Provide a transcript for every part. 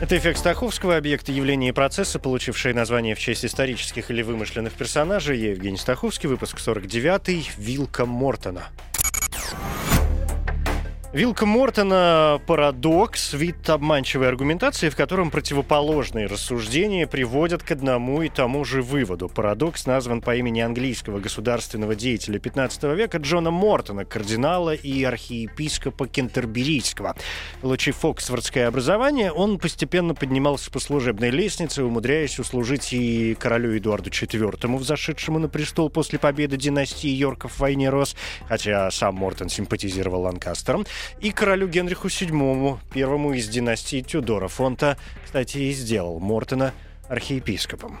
Это эффект Стаховского, объекты явления и процесса, получившие название в честь исторических или вымышленных персонажей. Я Евгений Стаховский, выпуск 49 «Вилка Мортона». Вилка Мортона – парадокс, вид обманчивой аргументации, в котором противоположные рассуждения приводят к одному и тому же выводу. Парадокс назван по имени английского государственного деятеля 15 века Джона Мортона, кардинала и архиепископа Кентерберийского. Получив оксфордское образование, он постепенно поднимался по служебной лестнице, умудряясь услужить и королю Эдуарду IV, взошедшему на престол после победы династии Йорков в войне Рос, хотя сам Мортон симпатизировал Ланкастером, и королю Генриху VII, первому из династии Тюдоров. Он-то, кстати, и сделал Мортона архиепископом.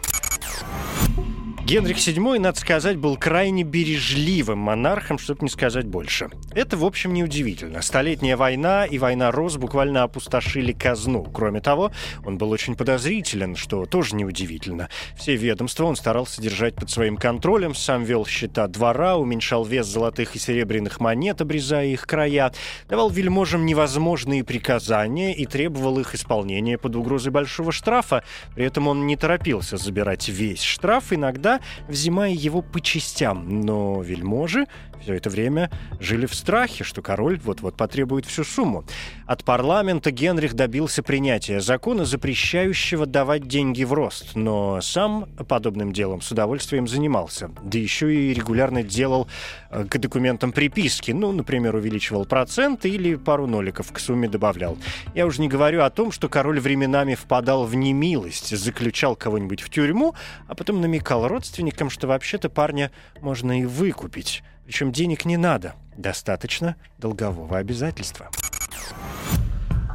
Генрих VII, надо сказать, был крайне бережливым монархом, чтобы не сказать больше. Это, в общем, неудивительно. Столетняя война и война Рос буквально опустошили казну. Кроме того, он был очень подозрителен, что тоже неудивительно. Все ведомства он старался держать под своим контролем, сам вел счета двора, уменьшал вес золотых и серебряных монет, обрезая их края, давал вельможам невозможные приказания и требовал их исполнения под угрозой большого штрафа. При этом он не торопился забирать весь штраф, иногда взимая его по частям. Но вельможи все это время жили в страхе, что король вот-вот потребует всю сумму. От парламента Генрих добился принятия закона, запрещающего давать деньги в рост, но сам подобным делом с удовольствием занимался. Да еще и регулярно делал э, к документам приписки. Ну, например, увеличивал процент или пару ноликов к сумме добавлял. Я уже не говорю о том, что король временами впадал в немилость, заключал кого-нибудь в тюрьму, а потом намекал родственникам, что вообще-то парня можно и выкупить. Причем денег не надо, достаточно долгового обязательства.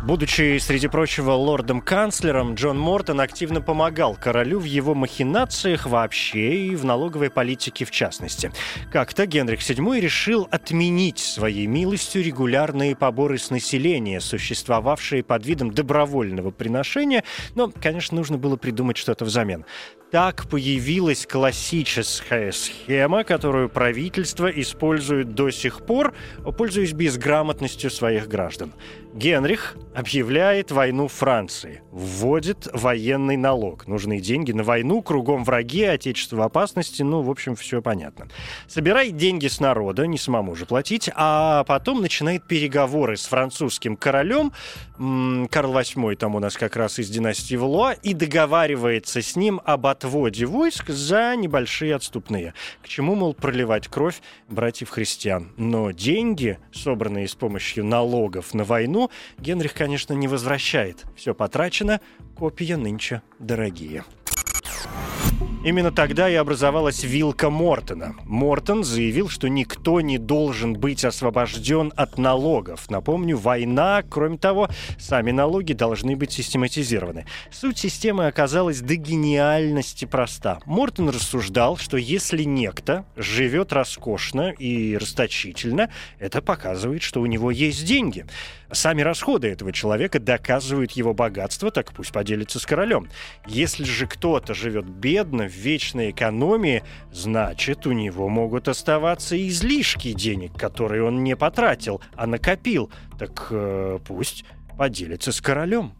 Будучи, среди прочего, лордом-канцлером, Джон Мортон активно помогал королю в его махинациях вообще и в налоговой политике в частности. Как-то Генрих VII решил отменить своей милостью регулярные поборы с населения, существовавшие под видом добровольного приношения, но, конечно, нужно было придумать что-то взамен. Так появилась классическая схема, которую правительство использует до сих пор, пользуясь безграмотностью своих граждан. Генрих объявляет войну Франции, вводит военный налог. Нужны деньги на войну, кругом враги, отечество в опасности, ну, в общем, все понятно. Собирает деньги с народа, не самому же платить, а потом начинает переговоры с французским королем, Карл VIII там у нас как раз из династии Валуа, и договаривается с ним об отводе войск за небольшие отступные. К чему, мол, проливать кровь братьев-христиан. Но деньги, собранные с помощью налогов на войну, Генрих, конечно, не возвращает. Все потрачено, копия нынче дорогие. Именно тогда и образовалась вилка Мортона. Мортон заявил, что никто не должен быть освобожден от налогов. Напомню, война, кроме того, сами налоги должны быть систематизированы. Суть системы оказалась до гениальности проста. Мортон рассуждал, что если некто живет роскошно и расточительно, это показывает, что у него есть деньги. Сами расходы этого человека доказывают его богатство, так пусть поделится с королем. Если же кто-то живет бедно, в вечной экономии, значит, у него могут оставаться излишки денег, которые он не потратил, а накопил. Так э, пусть поделится с королем.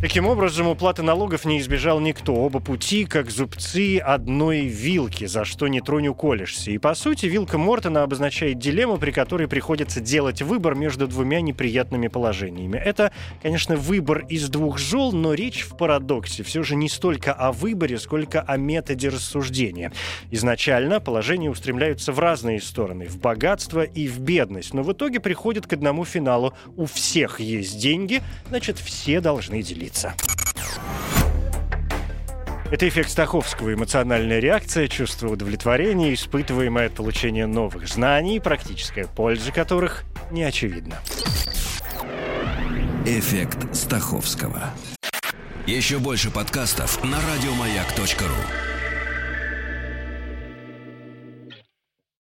Таким образом, уплаты налогов не избежал никто. Оба пути, как зубцы одной вилки, за что не тронь уколешься. И, по сути, вилка Мортона обозначает дилемму, при которой приходится делать выбор между двумя неприятными положениями. Это, конечно, выбор из двух зол, но речь в парадоксе все же не столько о выборе, сколько о методе рассуждения. Изначально положения устремляются в разные стороны, в богатство и в бедность, но в итоге приходят к одному финалу. У всех есть деньги, значит, все должны делиться говорится. Это эффект Стаховского, эмоциональная реакция, чувство удовлетворения, испытываемое от получения новых знаний, практическая польза которых не очевидна. Эффект Стаховского. Еще больше подкастов на радиомаяк.ру